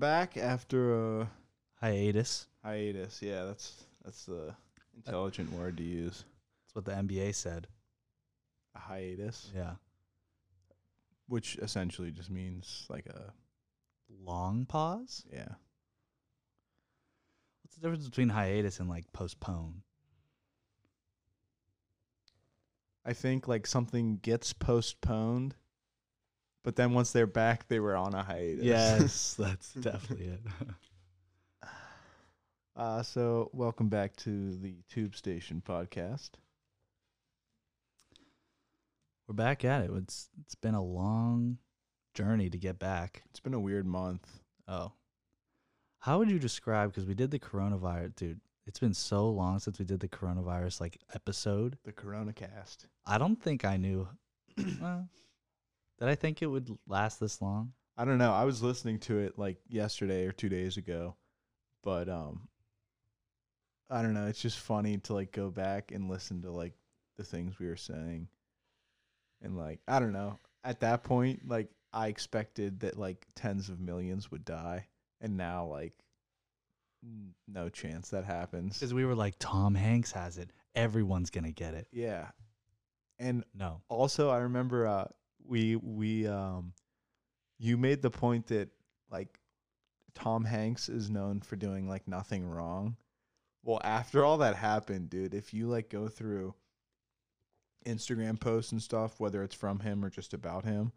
Back after a Hiatus. hiatus. Yeah, that's that's the intelligent word to use. That's what the NBA said. A hiatus, Yeah. which essentially just means like a Long pause? yeah. What's the difference between hiatus and like postpone? I think like something gets postponed, but then once they're back, they were on a hiatus. Yes, that's definitely it. uh, so welcome back to the Tube Station podcast. We're back at it. It's it's been a long journey to get back. It's been a weird month. Oh. How would you describe because we did the coronavirus dude, it's been so long since we did the coronavirus like episode. The Corona Cast. I don't think I knew well, did I think it would last this long? I don't know. I was listening to it like yesterday or two days ago, but um, I don't know. It's just funny to like go back and listen to like the things we were saying, and like I don't know. At that point, like I expected that like tens of millions would die, and now like no chance that happens. Because we were like, Tom Hanks has it. Everyone's gonna get it. Yeah, and No. also I remember uh we we um you made the point that like Tom Hanks is known for doing like nothing wrong. Well, after all that happened, dude, if you like go through Instagram posts and stuff, whether it's from him or just about him,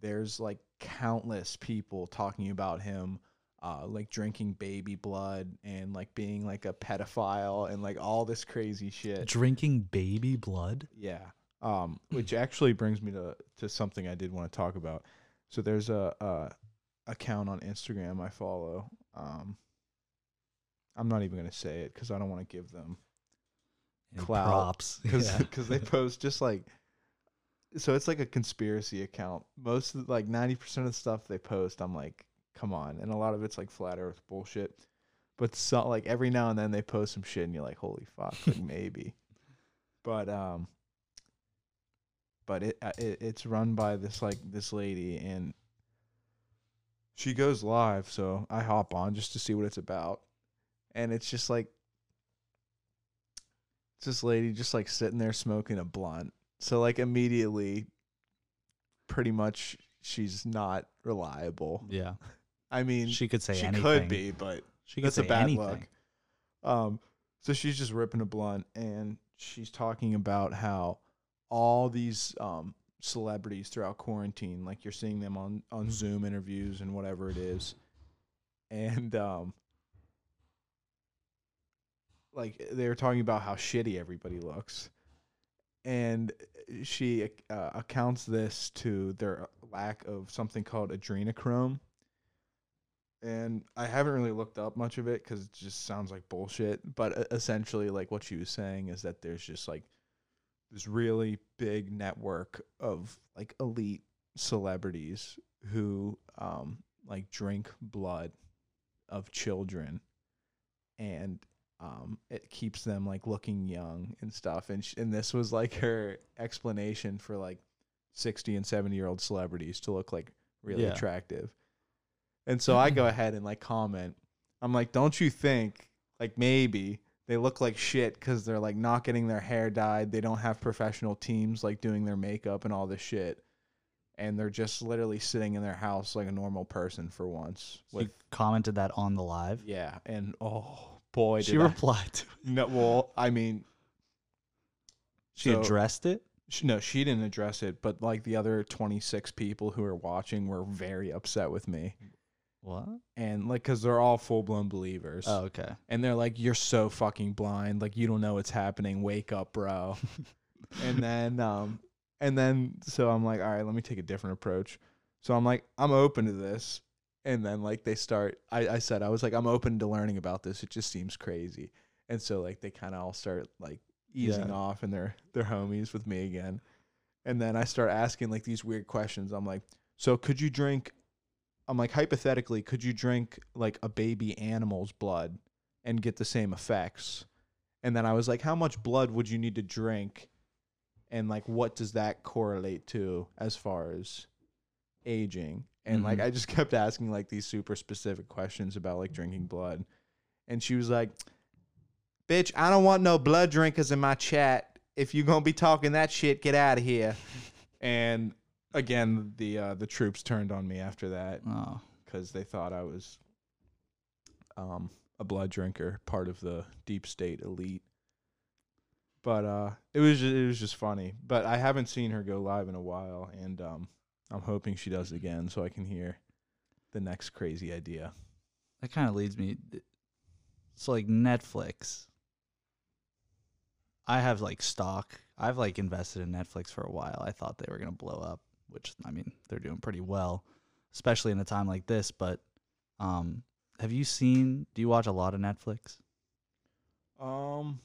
there's like countless people talking about him uh, like drinking baby blood and like being like a pedophile and like all this crazy shit. Drinking baby blood? Yeah. Um, which actually brings me to to something I did want to talk about. So there's a, a account on Instagram I follow. Um, I'm not even gonna say it because I don't want to give them Any Clout. props. because Yeah. they post just like so it's like a conspiracy account. Most of the, like 90% of the stuff they post, I'm like, come on, and a lot of it's like flat Earth bullshit. But so like every now and then they post some shit, and you're like, holy fuck, like maybe. But um, but it, uh, it it's run by this like this lady, and she goes live, so I hop on just to see what it's about, and it's just like it's this lady just like sitting there smoking a blunt. So like immediately, pretty much she's not reliable. yeah. I mean, She could say she anything. could be, but She could that's a bad anything. look. Um, so she's just ripping a blunt, and she's talking about how all these um celebrities throughout quarantine, like you're seeing them on on Zoom interviews and whatever it is, and um, like they were talking about how shitty everybody looks, and she uh, accounts this to their lack of something called adrenochrome. And I haven't really looked up much of it because it just sounds like bullshit. But essentially, like what she was saying is that there's just like this really big network of like elite celebrities who um like drink blood of children, and um it keeps them like looking young and stuff. And sh- and this was like her explanation for like sixty and seventy year old celebrities to look like really Yeah. attractive. And so I go ahead and like comment. I'm like, don't you think like maybe they look like shit because they're like not getting their hair dyed. They don't have professional teams like doing their makeup and all this shit. And they're just literally sitting in their house like a normal person for once. She With commented that on the live. yeah, and oh boy, she did I- replied to it. no. Well, I mean, She So- addressed it. She, no, she didn't address it, but like the other 26 people who are watching were very upset with me. What? And like, cause they're all full blown believers. Oh, okay. and they're like, "You're so fucking blind. Like you don't know what's happening. Wake up, bro." and then, um, and then, so I'm like, "All right, let me take a different approach." So I'm like, "I'm open to this." And then like they start. I I said I was like, "I'm open to learning about this. It just seems crazy." And so like they kind of all start like easing Yeah. off, and they're they're homies with me again. And then I start asking like these weird questions. I'm like, "So could you drink?" I'm like, hypothetically, could you drink like a baby animal's blood and get the same effects? And then I was like, how much blood would you need to drink? And like, what does that correlate to as far as aging, and like Mhm. I just kept asking like these super specific questions about like drinking blood, and she was like, "Bitch, I don't want no blood drinkers in my chat. If you're gonna be talking that shit, get out of here." and again, the uh, the troops turned on me after that Oh, because they thought I was um, a blood drinker, part of the deep state elite. But uh, it was ju- it was just funny. But I haven't seen her go live in a while, and um, I'm hoping she does it again so I can hear the next crazy idea. that kind of leads me. So like Netflix. I have like stock. I've like invested in Netflix for a while. I thought they were gonna blow up, which I mean they're doing pretty well, especially in a time like this. But um, have you seen? Do you watch a lot of Netflix? Um.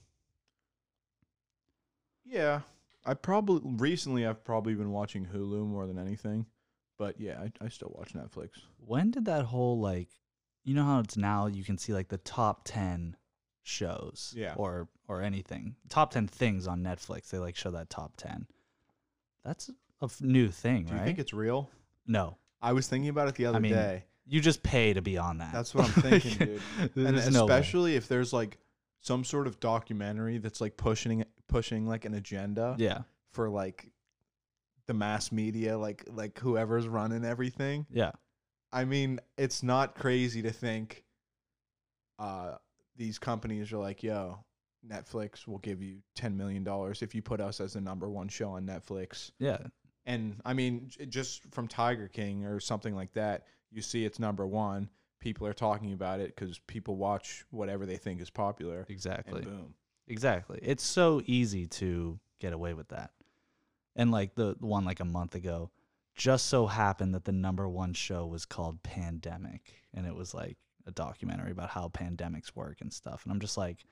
Yeah, I probably recently I've probably been watching Hulu more than anything, but yeah, I, I still watch Netflix. When did that whole like, you know how it's now you can see like the top ten shows, Yeah. or or anything, top ten things on Netflix. They like show that top ten. That's a new thing, Do right? you think it's real? no, I was thinking about it the other mean, day. you just pay to be on that. That's what I'm thinking, dude. and There's no way. especially if there's like some sort of documentary that's like pushing pushing like an agenda yeah, for like the mass media like like whoever's running everything yeah, i mean it's not crazy to think uh these companies are like yo netflix will give you 10 million dollars if you put us as the number one show on netflix yeah, and i mean just from tiger king or something like that you see it's number one people are talking about it because people watch whatever they think is popular exactly. and boom Exactly. It's so easy to get away with that. And like the one like a month ago, just so happened that the number one show was called Pandemic. And it was like a documentary about how pandemics work and stuff. And I'm just like,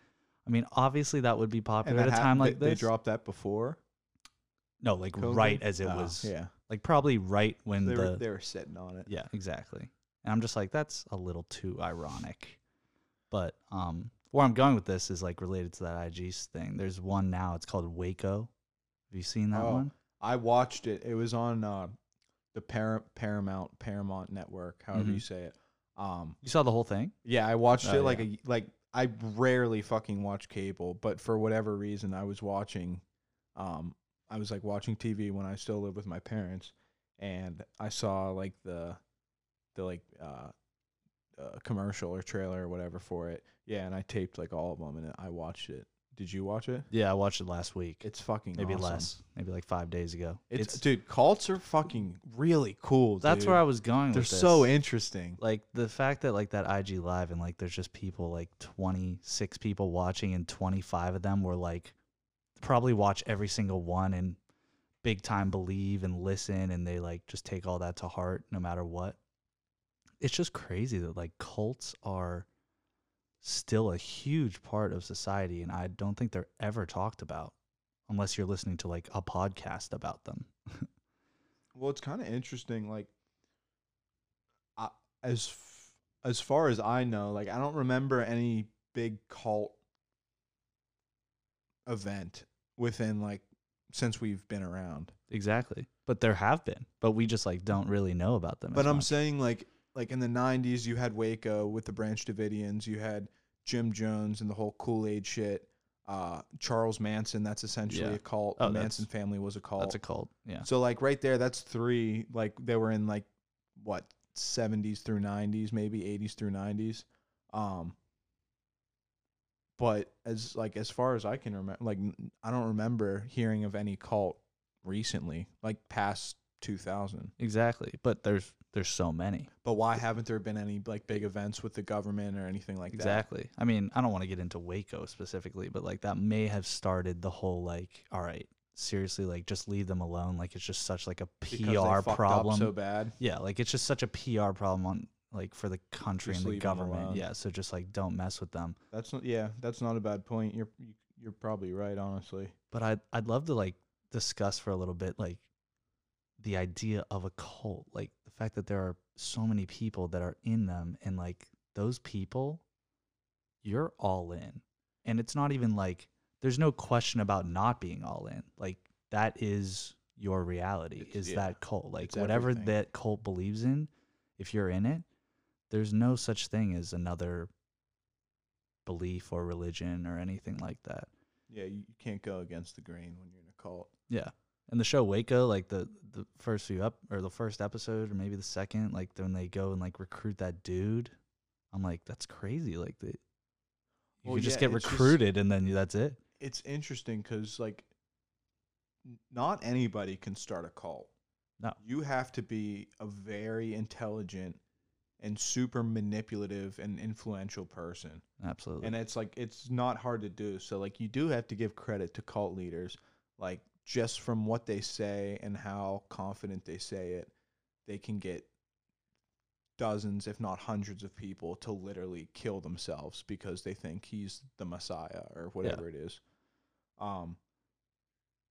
I mean, obviously that would be popular at a time like they, this. They dropped that before no, like COVID? right as it Oh, was yeah like probably right when they the were they were sitting on it Yeah, exactly. And I'm just like, that's a little too ironic. But um, where I'm going with this is like related to that IG thing. There's one now. It's called Waco. Have you seen that Oh. one? I watched it. It was on uh, the Par- Paramount Paramount Network, however Mhm. you say it. Um, You saw the whole thing? yeah, I watched Oh, it like yeah. a like I rarely fucking watch cable, but for whatever reason, I was watching. Um, I was like watching TV when I still lived with my parents, and I saw like the, the like uh, uh, commercial or trailer or whatever for it. Yeah, and I taped like all of them, and I watched it. Did you watch it? Yeah, I watched it last week. It's fucking maybe awesome. less. Maybe like five days ago. It's, dude, cults are fucking really cool. that's dude. where I was going They're so interesting. like the fact that like that IG live and like there's just people like 26 people watching and 25 of them were like probably watch every single one and big time believe and listen and they like just take all that to heart no matter what. It's just crazy that like cults are still a huge part of society and I don't think they're ever talked about unless you're listening to like a podcast about them. Well, it's kind of interesting. Like, I, as f- as far as I know, like I don't remember any big cult event within like since we've been around. Exactly. But there have been, but we just like don't really know about them. But I'm much. saying like like in the '90s, you had Waco with the Branch Davidians. You had Jim Jones and the whole Kool Aid shit. Uh, Charles Manson. That's essentially Yeah. a cult. Oh, the Manson family was a cult. That's a cult. Yeah. So like right there, that's three. Like they were in like what seventies through nineties, maybe eighties through nineties. Um, but as like as far as I can remember, like I don't remember hearing of any cult recently, like past two thousand. Exactly. But there's there's so many. But why haven't there been any like big events with the government or anything like that? exactly. I mean, I don't want to get into Waco specifically, but like that may have started the whole like, all right, seriously, like just leave them alone. Like it's just such like a PR problem. so bad. yeah, like it's just such a PR problem on like for the country Just and the government. Yeah, so just like don't mess with them. That's not. Yeah, that's not a bad point. You're you- you're probably right, honestly. but I'd I'd love to like discuss for a little bit like the idea of a cult, like the fact that there are so many people that are in them, and like those people, you're all in, and it's not even like there's no question about not being all in. Like that is your reality It's- is yeah, that cult like it's whatever everything. that cult believes in if you're in it there's no such thing as another belief or religion or anything like that Yeah, you, can't go against the grain when you're in a cult. yeah and the show waco like the the first few up or the first episode or maybe the second like when they go and like recruit that dude i'm like that's crazy like the you Well, could just get it's just- recruited and then that's it It's interesting because like, not anybody can start a cult. No. you have to be a very intelligent and super manipulative and influential person. absolutely. And it's like it's not hard to do. So like you do have to give credit to cult leaders like just from what they say and how confident they say it they can get dozens if not hundreds of people to literally kill themselves because they think he's the messiah or whatever it is. Um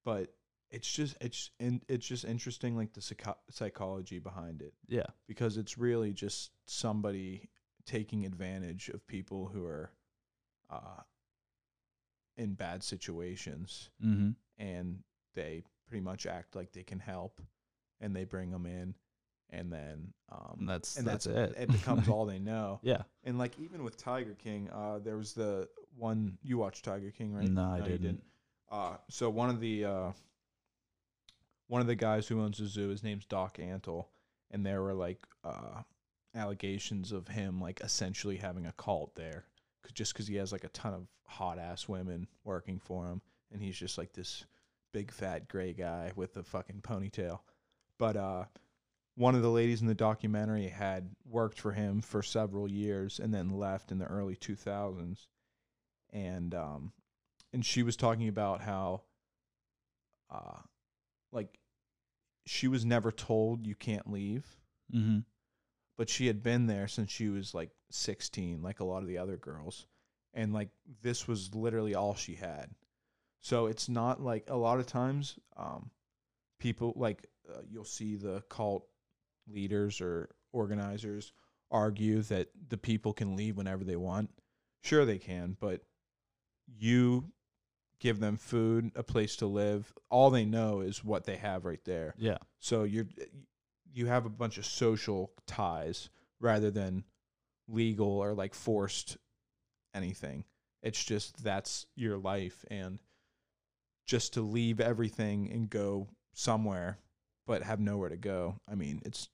but it's just it's in, it's just interesting like the psycho- psychology behind it. Yeah. Because it's really just somebody taking advantage of people who are uh, in bad situations. Mm-hmm. And they pretty much act like they can help and they bring them in and then um, that's and that's, that's, it. it becomes all they know. Yeah. And like even with tiger king uh, there was the one you watched tiger king right? No i you didn't. Uh, so one of the uh, one of the guys who owns the zoo, his name's Doc Antle, and there were like uh, allegations of him like essentially having a cult there, just because he has like a ton of hot ass women working for him, and he's just like this big fat gray guy with a fucking ponytail. But uh, one of the ladies in the documentary had worked for him for several years and then left in the early 2000s, and um, and she was talking about how uh like she was never told you can't leave. Mm-hmm. But she had been there since she was like 16 like a lot of the other girls. And like this was literally all she had. So it's not like a lot of times um people like uh, you'll see the cult leaders or organizers argue that the people can leave whenever they want. Sure they can but you give them food a place to live all they know is what they have right there yeah so you're you have a bunch of social ties rather than legal or like forced anything. It's just that's your life and just to leave everything and go somewhere but have nowhere to go. I mean, it's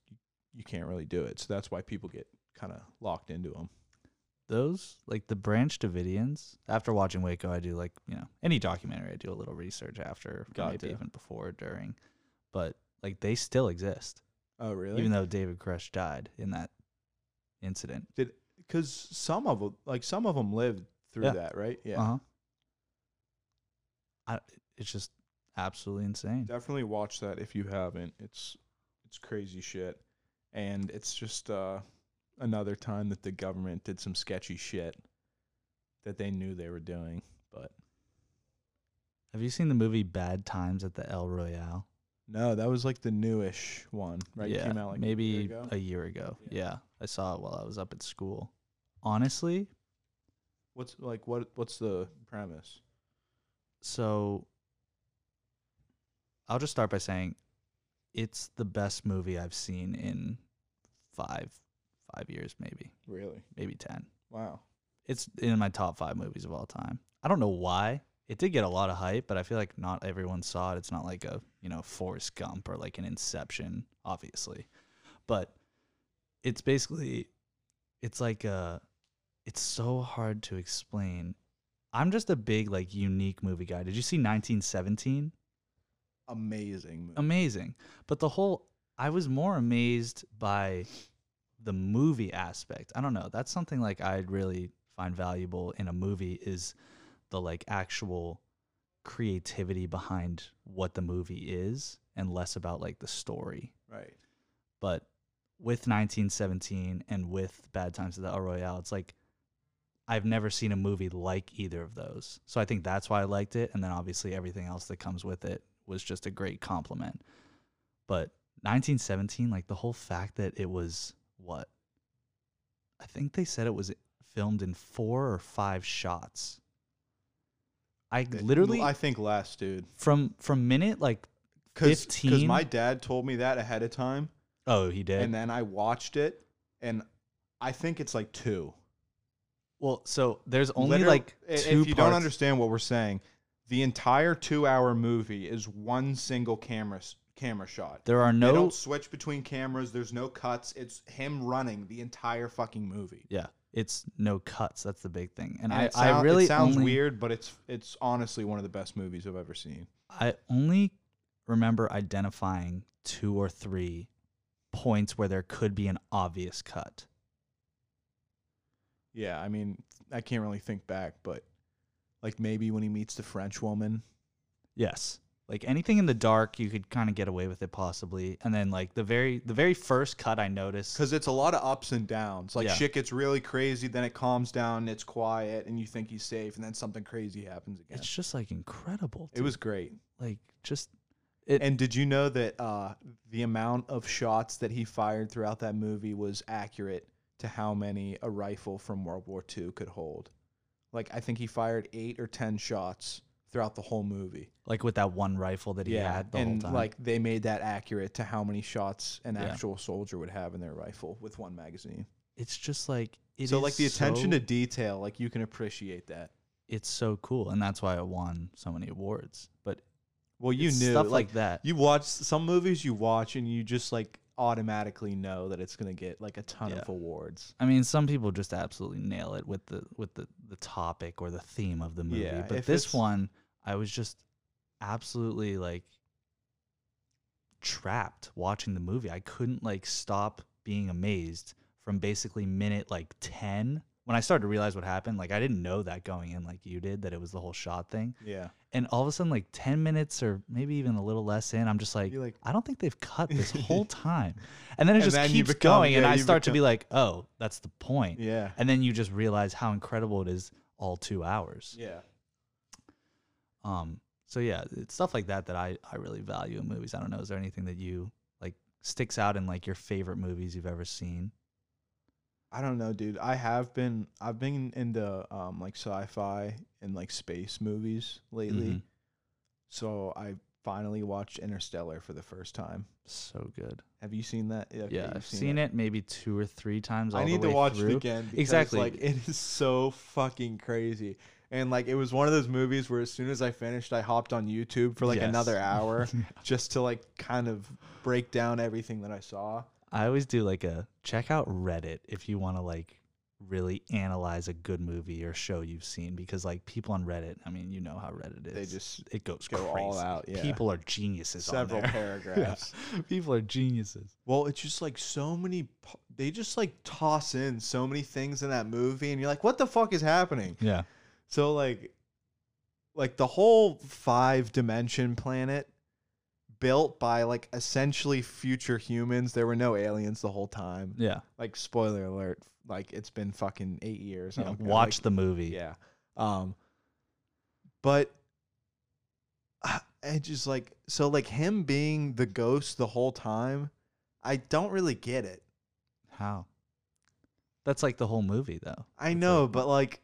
you can't really do it. So that's why people get kind of locked into them. Those like the branch davidians after watching waco i do like you know any documentary i do a little research after Got maybe to. even before or during but like they still exist Oh, really? even though david Koresh died in that incident did cuz some of them like some of them lived through Yeah. that, right? Yeah. uh-huh I, it's just absolutely insane Definitely watch that if you haven't. It's it's crazy shit. And it's just uh another time that the government did some sketchy shit that they knew they were doing, but have you seen the movie bad times at the el royale no, that was like the newish one, right? It yeah Came out like maybe a year ago. a year ago Yeah. yeah i saw it while i was up at school honestly What's like what what's the premise? So I'll just start by saying it's the best movie I've seen in five five years, maybe, Really? maybe ten. Wow. It's in my top five movies of all time. I don't know why. It did get a lot of hype, but I feel like not everyone saw it. It's not like a, you know, Forrest Gump or like an Inception, obviously. But it's basically it's like a it's so hard to explain. I'm just a big like unique movie guy. Did you see 1917? Amazing movie. Amazing. But the whole I was more amazed by the movie aspect. I don't know. That's something like I'd really find valuable in a movie is the like actual creativity behind what the movie is and less about like the story. right. But with 1917 and with Bad Times at the El Royale, it's like I've never seen a movie like either of those. So I think that's why I liked it. And then obviously everything else that comes with it was just a great complement. But 1917, like the whole fact that it was what? I think they said it was filmed in four or five shots. I literally I think last dude. from from minute like Because 15? my dad told me that ahead of time, Oh, he did. and then I watched it, and I think it's like two. well, so there's only Literal- like two If you parts. don't understand what we're saying, the entire two-hour movie is one single camera camera shot. there are no They don't switch between cameras. There's no cuts. It's him running the entire fucking movie. yeah, it's no cuts. That's the big thing. And, And I, it I really it sounds only, weird, but it's it's honestly one of the best movies I've ever seen. I only remember identifying two or three points where there could be an obvious cut. Yeah, I mean, I can't really think back, but like maybe when he meets the French woman. Yes. Like anything in the dark, you could kind of get away with it possibly. And then like the very the very first cut I noticed Because it's a lot of ups and downs. Like Yeah. shit gets really crazy, then it calms down, it's quiet, and you think he's safe, and then something crazy happens again. it's just like incredible. it was great. like just it And did you know that uh, the amount of shots that he fired throughout that movie was accurate to how many a rifle from World War II could hold? Like I think he fired eight or ten shots throughout the whole movie. like with that one rifle that he had the and whole time. like they made that accurate to how many shots an Yeah. actual soldier would have in their rifle with one magazine. it's just like it so like the attention so- to detail, like you can appreciate that. it's so cool and that's why it won so many awards. But Well, you knew stuff like, like that. you watch some movies you watch and you just like automatically know that it's gonna get like a ton Yeah. of awards. I mean, some people just absolutely nail it with the with the the topic or the theme of the movie. Yeah, but this one, I was just absolutely like trapped watching the movie. I couldn't like stop being amazed from basically minute like 10 when I started to realize what happened. Like I didn't know that going in like you did that it was the whole shot thing. Yeah. And all of a sudden like 10 minutes or maybe even a little less in, I'm just like like I don't think they've cut this whole time. And then it And just then keeps become- going and I start to be like, "Oh, that's the point." yeah. And then you just realize how incredible it is all 2 hours. Yeah. Um so yeah, it's stuff like that that I I really value in movies. I don't know, is there anything that you like sticks out in like your favorite movies you've ever seen? I don't know, dude. I have been I've been into um like sci-fi and like space movies lately. Mhm. So I finally watched Interstellar for the first time. So good. Have you seen that? Okay, yeah, I've seen it maybe 2 or 3 times all I need to watch through. it again. Because, Exactly. Like it is so fucking crazy. And like it was one of those movies where as soon as I finished, I hopped on YouTube for like Yes. another hour just to like kind of break down everything that I saw. I always do like a check out Reddit if you want to like really analyze a good movie or show you've seen because like people on Reddit, I mean, you know how Reddit is. They just it goes go crazy. all out. Yeah. People are geniuses. on several paragraphs. people are geniuses. Well, it's just like so many. They just like toss in so many things in that movie, and you're like, "What the fuck is happening?" Yeah. So like, like the whole five dimension planet built by like essentially future humans. There were no aliens the whole time. Yeah. Like spoiler alert. Like it's been fucking eight years. I Yeah, watch like, the movie. yeah. Um. But. I I just like so like him being the ghost the whole time. I don't really get it. How? That's like the whole movie though. I It's know, like- but like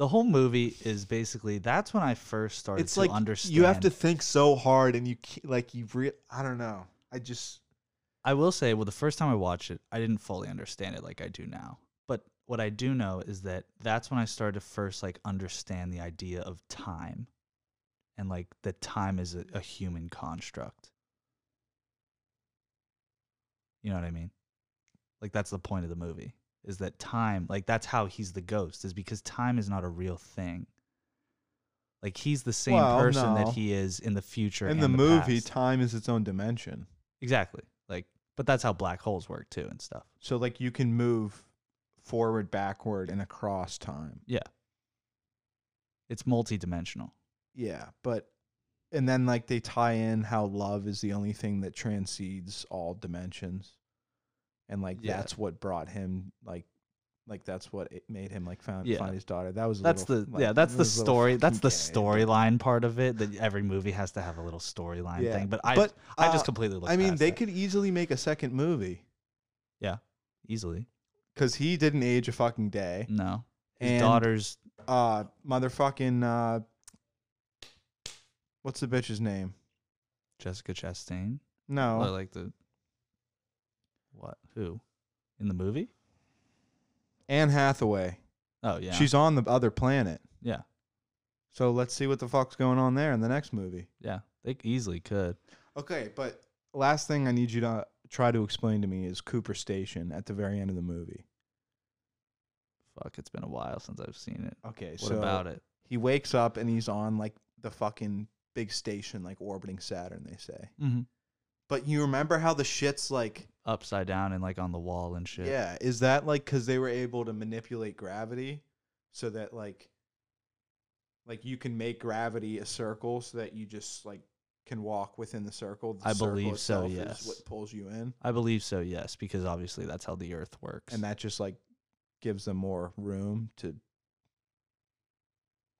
The whole movie is basically that's when I first started it's to like understand. you have to think so hard, and you like you re- I don't know. I just I will say, well, the first time I watched it, I didn't fully understand it like I do now. But what I do know is that that's when I started to first like understand the idea of time, and like that time is a, a human construct. You know what I mean? Like that's the point of the movie is that time, like that's how he's the ghost, is because time is not a real thing. Like he's the same Well, person no. that he is in the future. in and the movie, past. time is its own dimension. Exactly. Like, but that's how black holes work too and stuff. So like you can move forward, backward, and across time. Yeah. It's multi-dimensional. Yeah, but and then like they tie in how love is the only thing that transcends all dimensions, and like Yeah. that's what brought him like, like that's what it made him like found Yeah. find his daughter. That was a That's the little, like, yeah. That's the was a little story. That's the fucking gay, but- storyline part of it. That every movie has to have a little storyline Yeah, thing. But I, but I uh, just completely looked. I mean, they could easily make a second movie Yeah, easily. because he didn't age a fucking day. No, his And daughter's uh, motherfucking uh, what's the bitch's name? Jessica Chastain. No, Or like the what? Who? In the movie? Anne Hathaway. Oh yeah. She's on the other planet. yeah. So let's see what the fuck's going on there in the next movie. Yeah. They easily could. Okay, but last thing I need you to try to explain to me is Cooper Station at the very end of the movie. Fuck, it's been a while since I've seen it. Okay, What so about it? he wakes up and he's on like the fucking big station, like orbiting Saturn. They say, Mm-hmm. But you remember how the shit's like? Upside down and like on the wall and shit. Yeah, is that like because they were able to manipulate gravity so that like, like you can make gravity a circle so that you just like can walk within the circle. The I circle believe so, yes. what pulls you in, I believe so, yes, because obviously that's how the earth works. and that just like gives them more room to.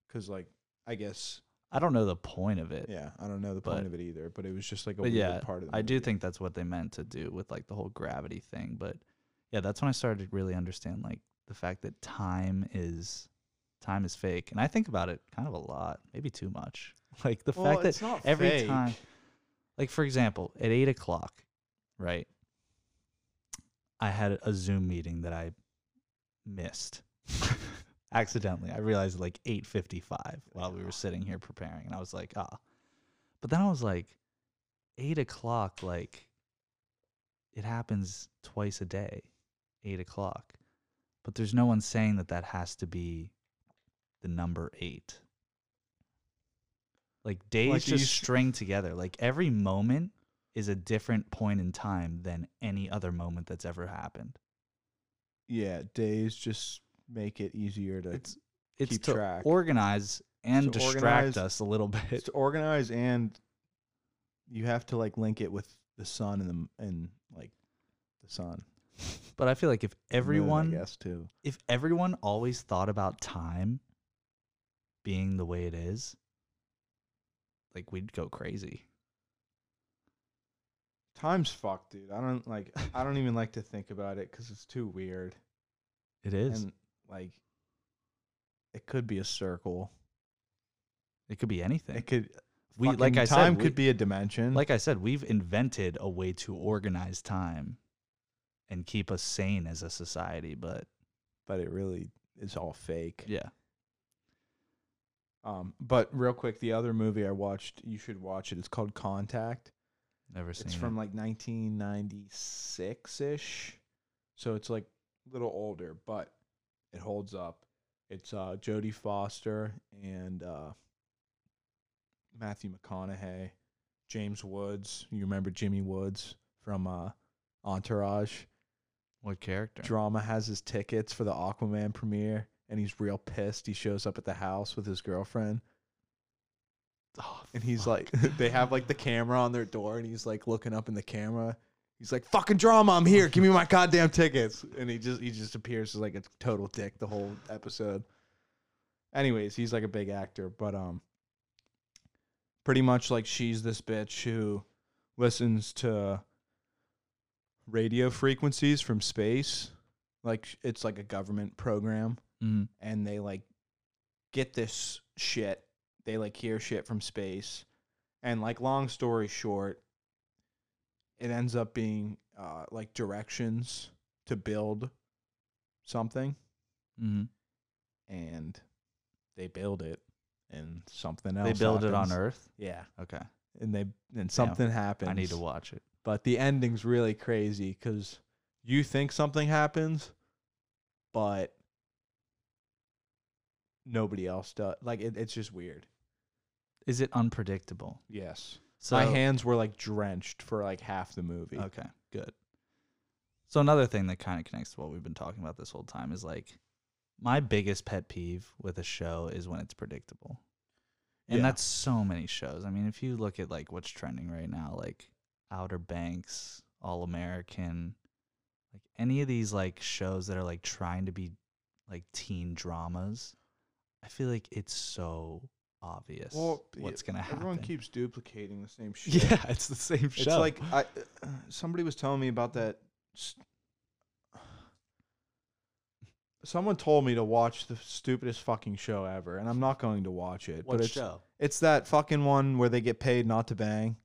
Because like I guess I don't know the point of it. yeah I don't know the But- point of it either, but it was just like a weird yeah, part of the I do think that's what they meant to do with like the whole gravity thing. But yeah, that's when I started to really understand like the fact that time is time is fake. And I think about it kind of a lot, maybe too much. Like the Well, fact that every fake. time like for example, at eight o'clock, right? I had a Zoom meeting that I missed accidentally. I realized like eight fifty five while we were sitting here preparing, and I was like, ah. But then I was like, eight o'clock, like it happens twice a day, eight o'clock. But there's no one saying that that has to be the number eight. Like days Like, just string together. Like every moment is a different point in time than any other moment that's ever happened. yeah days just make it easier to It's it's keep to track. organize and To distract organize- us a little bit. it's organized and you have to like link it with the sun and the and like the sun. But I feel like if everyone I guess too. if everyone always thought about time being the way it is, like we'd go crazy. Time's fucked, dude. I don't like. I don't even like to think about it because it's too weird. It is. And like, it could be a circle. it could be anything. It could. we like I said, time we- could be a dimension. like I said, we've invented a way to organize time and keep us sane as a society, but but it really is all fake. yeah. Um, but real quick, the other movie I watched, you should watch it. It's called Contact. Never seen It's it. from like 1996 ish, so it's like a little older, but it holds up. It's uh, Jodie Foster and uh, Matthew McConaughey, James Woods. You remember Jimmy Woods from uh, Entourage? what character? Drama has his tickets for the Aquaman premiere, and he's real pissed. He shows up at the house with his girlfriend, Oh, and he's fuck. like, they have like the camera on their door, and he's like looking up in the camera. He's like, "Fucking drama, I'm here. Give me my goddamn tickets." And he just he just appears as like a total dick the whole episode. Anyways, he's like a big actor, but um, pretty much like she's this bitch who listens to radio frequencies from space. Like it's like a government program Mhm. and they like get this shit. They like hear shit from space. And like long story short, it ends up being uh like directions to build something Mhm. and they build it and something else They build it on. Earth. Yeah. Okay, And they and something happens. I need to watch it. But the ending's really crazy cuz you think something happens but nobody else does. Like it, it's just weird. Is it unpredictable? Yes. So My hands were like drenched for like half the movie. Okay, good. So another thing that kind of connects to what we've been talking about this whole time is like my biggest pet peeve with a show is when it's predictable. And Yeah. that's so many shows. I mean, if you look at like what's trending right now, like Outer Banks, All American, like any of these like shows that are like trying to be like teen dramas, I feel like it's so obvious Well, what's gonna happen. Everyone keeps duplicating the same shit. yeah, it's the same show. It's like I uh, somebody was telling me about that s- Someone told me to watch the stupidest fucking show ever, and I'm not going to watch it. what but it's show? it's that fucking one where they get paid not to bang.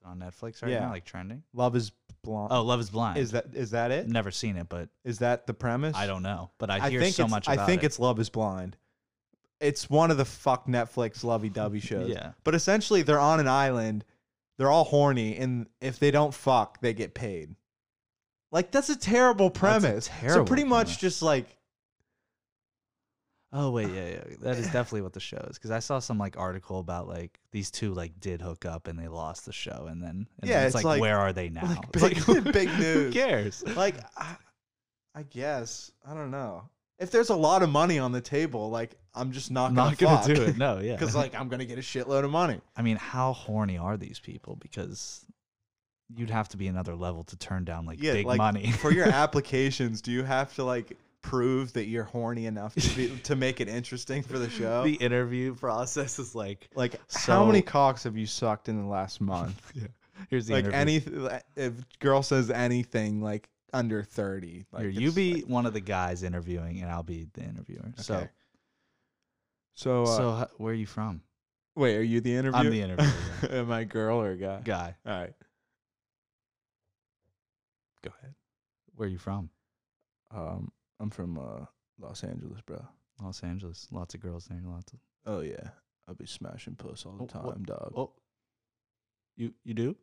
It's on Netflix right Yeah. now, like trending. Love is blind. Oh, Love is Blind. is that is that it? Never seen it, but Is that the premise? I don't know. But I I hear think so much I think it. it's Love is Blind. It's one of the fuck Netflix lovey-dovey shows. Yeah. But essentially, they're on an island. They're all horny, and if they don't fuck, they get paid. Like that's a terrible That's a premise. so terrible pretty much just like Oh wait, yeah, yeah. That is definitely what the show is. Because I saw some like article about like these two like did hook up and they lost the show, and then and Yeah, then it's it's, like- like, where are they now? like big- big Who news. cares? like I, I guess I don't know. If there's a lot of money on the table, like I'm just not gonna, not gonna fuck. do it. No, yeah. because like I'm gonna get a shitload of money. I mean, how horny are these people? Because you'd have to be another level to turn down like Yeah, big like, money for your applications, do you have to like prove that you're horny enough to be, to make it interesting for the show? the interview process is like like how many cocks have you sucked in the last month? Yeah. Here's the like interview. any if girl says anything like under 30, like Here, you be like- one of the guys interviewing, and I'll be the interviewer. So, Okay. so, uh, so h- where are you from? wait, are you the interviewer? I'm the interviewer. Am I a girl or a guy? Guy, All right. Go ahead. where are you from? Um, I'm from uh, Los Angeles, bro. Los Angeles. Lots of girls there. Lots of. Oh yeah, I'll be smashing puss all the Oh, time, what- dog. Oh, you you do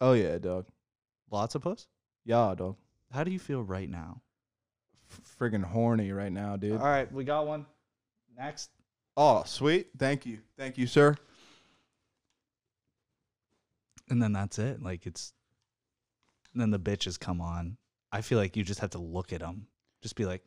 Oh yeah, dog. lots of puss. Yeah, dog. How do you feel right now? Friggin' horny right now, dude. All right, we got one. Next. Oh, sweet. Thank you. Thank you, sir. and then that's it. Like it's, and then the bitches come on. I feel like you just have to look at them. Just be like,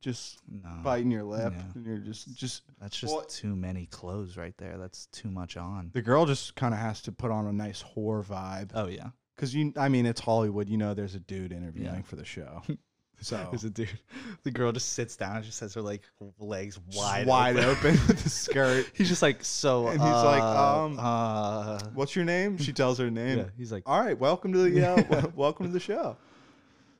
Just no, biting your lip, Yeah. and you're just just that's just Well- too many clothes right there. That's too much on. the girl just kind of has to put on a nice whore vibe Oh yeah, because you. I mean, it's Hollywood. You know, there's a dude interviewing Yeah. for the show, so there's a dude. The girl just sits down. and just has her like legs just wide wide open. with the skirt. he's just like so. And he's like, uh, um, uh, What's your name? She tells her name. yeah. He's like, All right, welcome to the uh, wel- welcome to the show.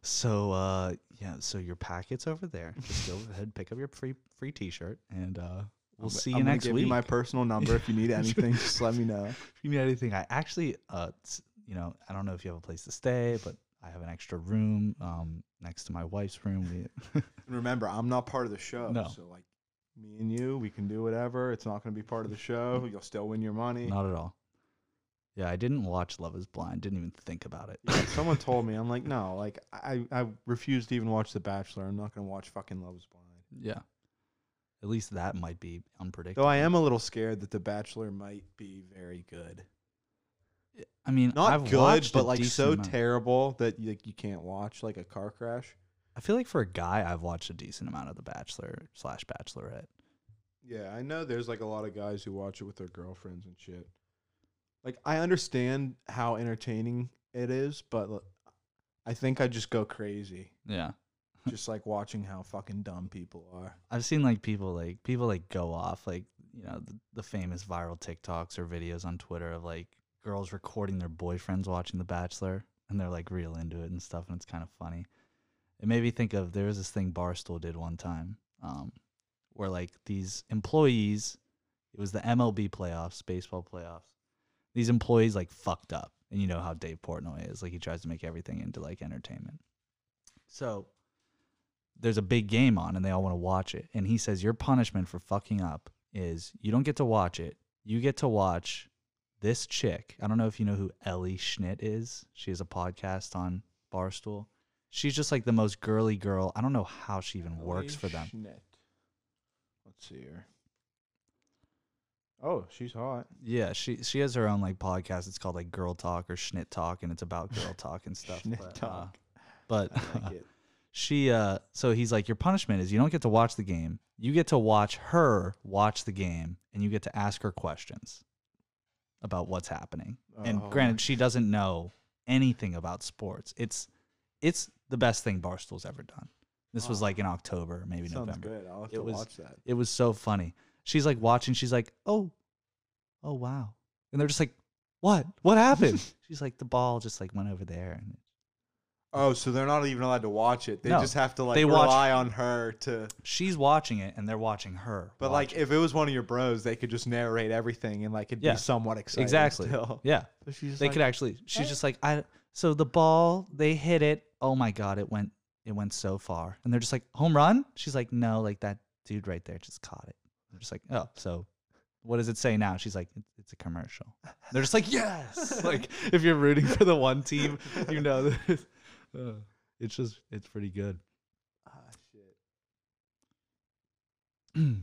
so uh, yeah. So your packet's over there. Just go ahead, pick up your free free T-shirt, and uh, we'll I'm- see I'm you gonna next give week. you my personal number if you need anything. just let me know. if you need anything, I actually, uh, s- you know, I don't know if you have a place to stay, but I have an extra room um, next to my wife's room. We, remember, I'm not part of the show. No. So like me and you, we can do whatever. It's not going to be part of the show. You'll still win your money. not at all. Yeah, I didn't watch Love Is Blind. Didn't even think about it. Yeah, someone told me. I'm like, no, like I, I refuse to even watch The Bachelor. I'm not going to watch fucking Love Is Blind. yeah, at least that might be unpredictable. Though I am a little scared that The Bachelor might be very good. I mean, Not I've good, but like so amount. terrible that like you can't watch like a car crash. I feel like for a guy, I've watched a decent amount of The Bachelor slash Bachelorette. Yeah, I know there's like a lot of guys who watch it with their girlfriends and shit. Like I understand how entertaining it is, but I think I just go crazy Yeah, just like watching how fucking dumb people are. I've seen like people like people like go off like you know the, the famous viral TikToks or videos on Twitter of like girls recording their boyfriends watching The Bachelor and they're like real into it and stuff and it's kind of funny. It made me think of there was this thing Barstool did one time um, where like these employees, it was the MLB playoffs, baseball playoffs. These employees like fucked up, and you know how Dave Portnoy is like he tries to make everything into like entertainment. So there's a big game on and they all want to watch it. And he says, Your punishment for fucking up is you don't get to watch it. You get to watch this chick. I don't know if you know who Ellie Schnitt is. She has a podcast on Barstool. She's just like the most girly girl. I don't know how she even works for them. Schnitt. Let's see her. Oh, she's hot. Yeah, she she has her own like podcast. It's called like Girl Talk or Schnitt Talk, and it's about girl talk and stuff. Schnitt but, uh, talk. but like she uh so he's like your punishment is you don't get to watch the game you get to watch her watch the game and you get to ask her questions about what's happening. And Oh, granted she doesn't know anything about sports. It's it's the best thing barstool's ever done. This was Oh. like in october maybe Sounds november. good. I'll have It to was- watch that. it was so funny. She's like watching she's like oh oh wow. And they're just like what? What happened? She's like the ball just like went over there and Oh, so they're not even allowed to watch it. They No, just have to like they watch- rely on her to. She's watching it, and they're watching her. But watch like, it. if it was one of your bros, they could just narrate everything and like it'd Yeah. be somewhat exciting. exactly, Still. yeah, So she's just they like, could actually. She's "Eh." just like, I. So the ball, they hit it. Oh my god, it went, it went so far, and they're just like, home run. She's like, no, like that dude right there just caught it. They're just like, oh, so. What does it say now? She's like, "It's- it's a commercial. They're just like, yes. like if you're rooting for the one team, you know that. Uh, it's just, it's pretty good. Ah, shit.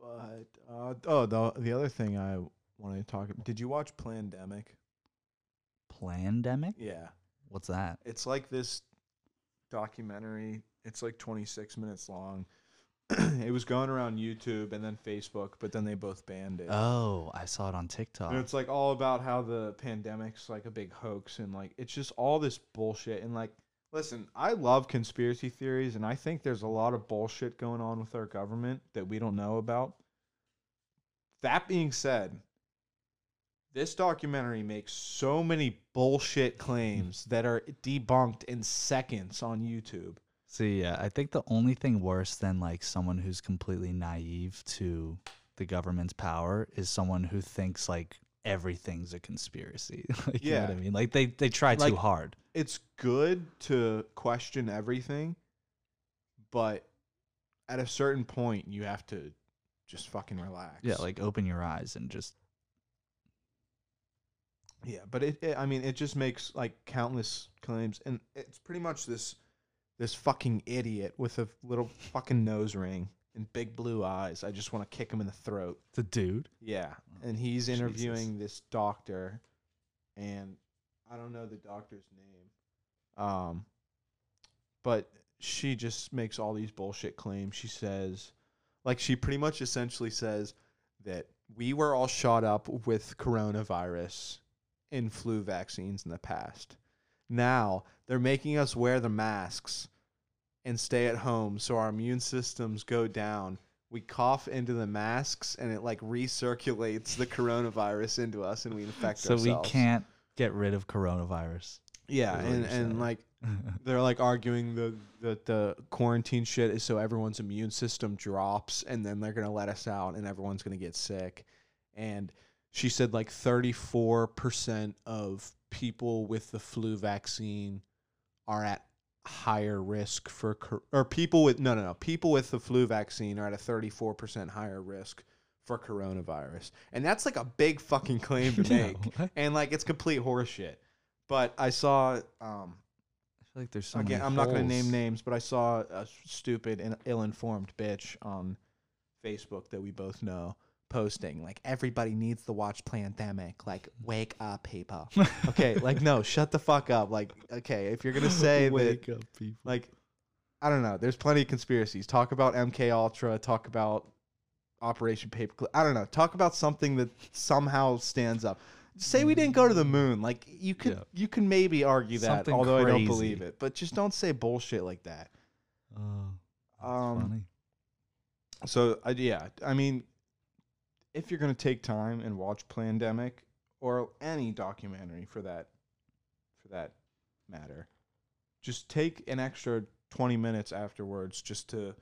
But uh, oh, the the other thing I wanted to talk. about. Did you watch Plandemic? Plandemic? Yeah, What's that? it's like this documentary. It's like 26 minutes long. it was going around YouTube and then Facebook, but then they both banned it. Oh, I saw it on TikTok. And it's like all about how the pandemic's like a big hoax and like it's just all this bullshit and like listen, I love conspiracy theories and I think there's a lot of bullshit going on with our government that we don't know about. That being said, this documentary makes so many bullshit claims that are debunked in seconds on YouTube. See, yeah, I think the only thing worse than like someone who's completely naive to the government's power is someone who thinks like everything's a conspiracy. like, you know what I mean? Like they they try Like- too hard. it's good to question everything, but at a certain point, you have to just fucking relax. Yeah, like open your eyes and just yeah, but it, it, I mean, it just makes like countless claims, and it's pretty much this, this fucking idiot with a little fucking nose ring and big blue eyes. I just want to kick him in the throat. the dude. Yeah, and he's Jesus. interviewing this doctor, and I don't know the doctor's name, um, but she just makes all these bullshit claims. She says, like, she pretty much essentially says that we were all shot up with coronavirus in flu vaccines in the past. Now they're making us wear the masks and stay at home so our immune systems go down we cough into the masks and it like recirculates the coronavirus into us and we infect So ourselves. So we can't get rid of coronavirus. Yeah, and and like they're like arguing the that the quarantine shit is so everyone's immune system drops and then they're going to let us out and everyone's going to get sick. And she said like 34% of people with the flu vaccine are at higher risk for cor- or people with no no no people with the flu vaccine are at a 34% higher risk for coronavirus. And that's like a big fucking claim to make. what? and like it's complete horseshit. But i saw um I feel like there's so again i'm not going to name names but i saw a stupid and ill-informed bitch on facebook that we both know posting like everybody needs to watch Plandemic like wake up people okay like no shut the fuck up like okay if you're gonna say that up, people. like I don't know. There's plenty of conspiracies. Talk about MK Ultra. Talk about Operation Paperclip. I don't know. Talk about something that somehow stands up. Say we didn't go to the moon. Like you could, Yeah. you can maybe argue that, Something although I don't believe it. But just don't say bullshit like that. Oh, that's Um, funny. So I yeah, I mean, if you're gonna take time and watch Plandemic or any documentary for that, for that matter, just take an extra 20 minutes afterwards just to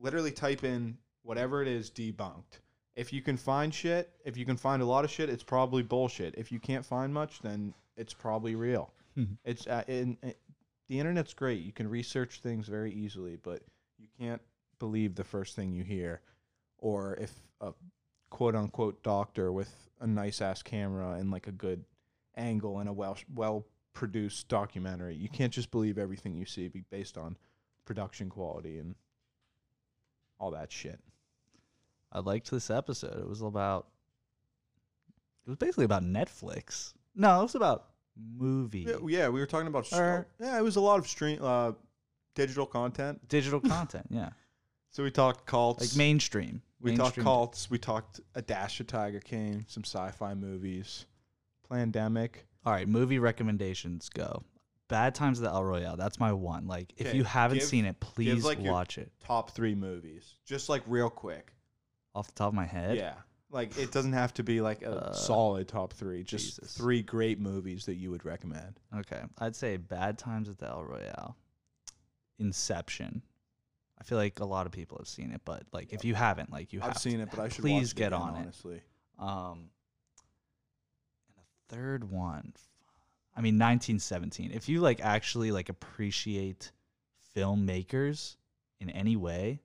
literally type in whatever it is debunked. If you can find shit, if you can find a lot of shit, it's probably bullshit. If you can't find much, then it's probably real. Mhm. It's uh, in, it, the internet's great. You can research things very easily, but you can't believe the first thing you hear. Or if a quote unquote doctor with a nice ass camera and like a good angle and a well well produced documentary, you can't just believe everything you see be based on production quality and all that shit. I liked this episode. It was about. It was basically about Netflix. No, it was about movie Yeah, yeah, we were talking about Or- yeah, it was a lot of stream uh, digital content. digital content. Yeah, So we talked cults. like mainstream. We talked cults. We talked a dash of Tiger King, some sci-fi movies, Plandemic. All right, movie recommendations go. Bad Times at the El Royale. That's my one. Like, if Okay, you haven't give- seen it, please like, your- watch it. Top three movies, just like real quick. Off the top of my head, Yeah, Like it doesn't have to be like a Uh, solid top three. Just Jesus. three great movies that you would recommend. Okay, I'd say Bad Times at the El Royale, Inception. I feel like a lot of people have seen it, but like if you haven't, like you have I've seen it, but I should please get again, on it. honestly. Um, and a third one, I mean, 1917. If you like actually like appreciate filmmakers in any way,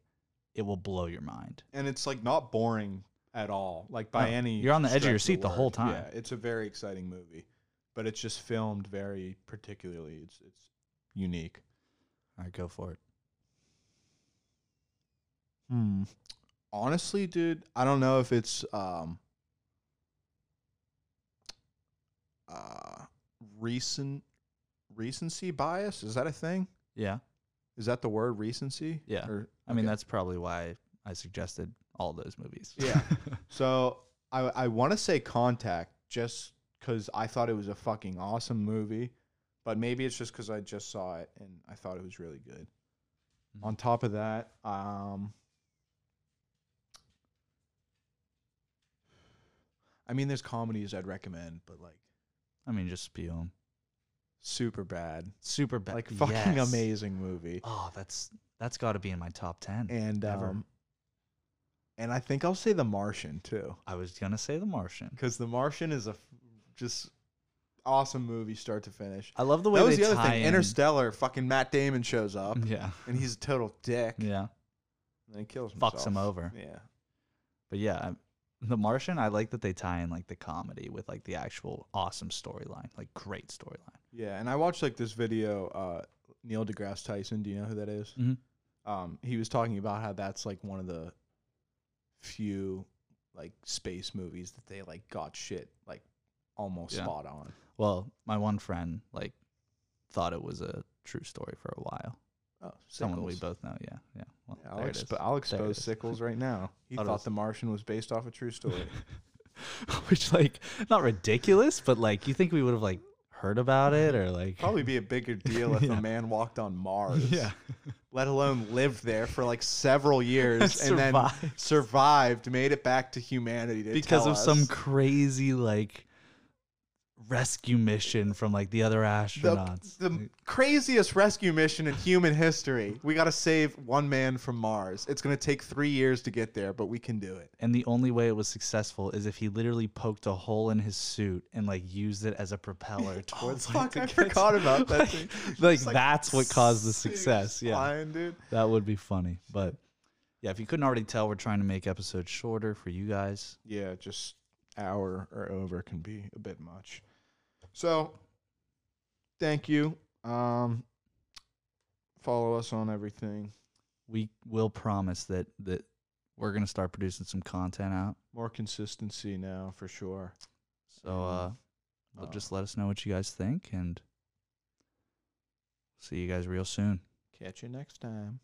it will blow your mind. And it's like not boring at all. Like by No, any you're on the edge of your seat the whole time. Yeah, it's a very exciting movie, but it's just filmed very particularly. It's it's unique. All right, go for it. Hmm. Honestly, dude, I don't know if it's um uh recent recency bias. Is that a thing? Yeah, Is that the word recency? Yeah. Or, I mean okay. that's probably why I suggested all those movies. Yeah. So I I want to say Contact just because I thought it was a fucking awesome movie, but maybe it's just because I just saw it and I thought it was really good. Mhm. On top of that, um, I mean, there's comedies I'd recommend, but like I mean, just spew 'em. super bad, Super bad. like fucking Yes. amazing movie, Oh, that's that's got to be in my top ten. and ever. um, and I think I'll say The Martian too. I was gonna say The Martian. because The Martian is a f- just awesome movie, start to finish. I love the way That was they the other tie thing. in- Interstellar, fucking Matt Damon shows up, Yeah, and he's a total dick, yeah. and he kills himself. Fucks him over. Yeah, But yeah, I- The Martian. I like that they tie in like the comedy with like the actual awesome storyline, like great storyline. yeah. And I watched like this video. Uh, Neil deGrasse Tyson. Do you know who that is? Mhm. Um, he was talking about how that's like one of the few like space movies that they like got shit like almost Yeah. spot on. Well, my one friend like thought it was a true story for a while. Oh, Someone we both know. Yeah, yeah. Well, Yeah, I'll, there it is. expo- I'll expose. Sickles right now. He Thought was- The Martian was based off a true story. Which like not ridiculous, but like you think we would have like heard about it or like Probably be a bigger deal if Yeah. a man walked on Mars. yeah Let alone lived there for like several years and then Survived. survived, made it back to humanity to because of some crazy like rescue mission from like the other astronauts. the craziest rescue mission in human history. We got to save one man from Mars. It's going to take three years to get there, but we can do it. and the only way it was successful is if he literally poked a hole in his suit and like used it as a propeller Oh, towards. like, fuck, to I forgot about that like, thing. like, Just, that's what caused the success. Yeah, flying, that would be funny. But yeah, if you couldn't already tell, we're trying to make episodes shorter for you guys. yeah, just hour or over can be a bit much. So, thank you. Um, follow us on everything. We will promise that that we're gonna start producing some content out. More consistency now for sure. So uh, uh, just let us know what you guys think and see you guys real soon. catch you next time.